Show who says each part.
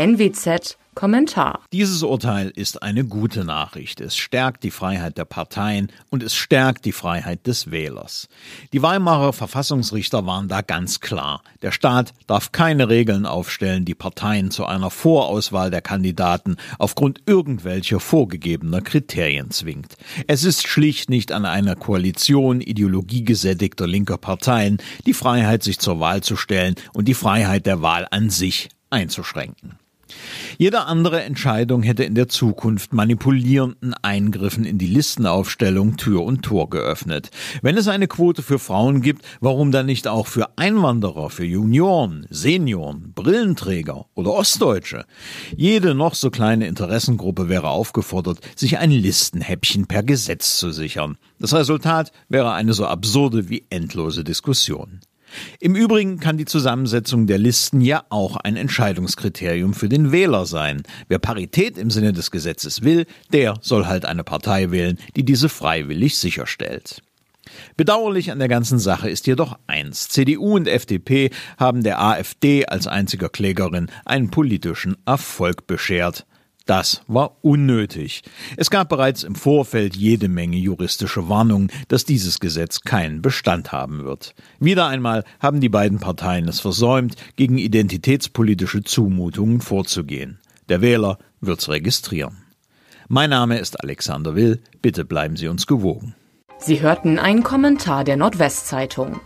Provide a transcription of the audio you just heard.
Speaker 1: NWZ Kommentar.
Speaker 2: Dieses Urteil ist eine gute Nachricht. Es stärkt die Freiheit der Parteien und es stärkt die Freiheit des Wählers. Die Weimarer Verfassungsrichter waren da ganz klar. Der Staat darf keine Regeln aufstellen, die Parteien zu einer Vorauswahl der Kandidaten aufgrund irgendwelcher vorgegebener Kriterien zwingt. Es ist schlicht nicht an einer Koalition ideologiegesättigter linker Parteien, die Freiheit, sich zur Wahl zu stellen und die Freiheit der Wahl an sich einzuschränken. Jede andere Entscheidung hätte in der Zukunft manipulierenden Eingriffen in die Listenaufstellung Tür und Tor geöffnet. Wenn es eine Quote für Frauen gibt, warum dann nicht auch für Einwanderer, für Junioren, Senioren, Brillenträger oder Ostdeutsche? Jede noch so kleine Interessengruppe wäre aufgefordert, sich ein Listenhäppchen per Gesetz zu sichern. Das Resultat wäre eine so absurde wie endlose Diskussion. Im Übrigen kann die Zusammensetzung der Listen ja auch ein Entscheidungskriterium für den Wähler sein. Wer Parität im Sinne des Gesetzes will, der soll halt eine Partei wählen, die diese freiwillig sicherstellt. Bedauerlich an der ganzen Sache ist jedoch eins. CDU und FDP haben der AfD als einziger Klägerin einen politischen Erfolg beschert. Das war unnötig. Es gab bereits im Vorfeld jede Menge juristische Warnungen, dass dieses Gesetz keinen Bestand haben wird. Wieder einmal haben die beiden Parteien es versäumt, gegen identitätspolitische Zumutungen vorzugehen. Der Wähler wird's registrieren. Mein Name ist Alexander Will. Bitte bleiben Sie uns gewogen.
Speaker 1: Sie hörten einen Kommentar der Nordwestzeitung.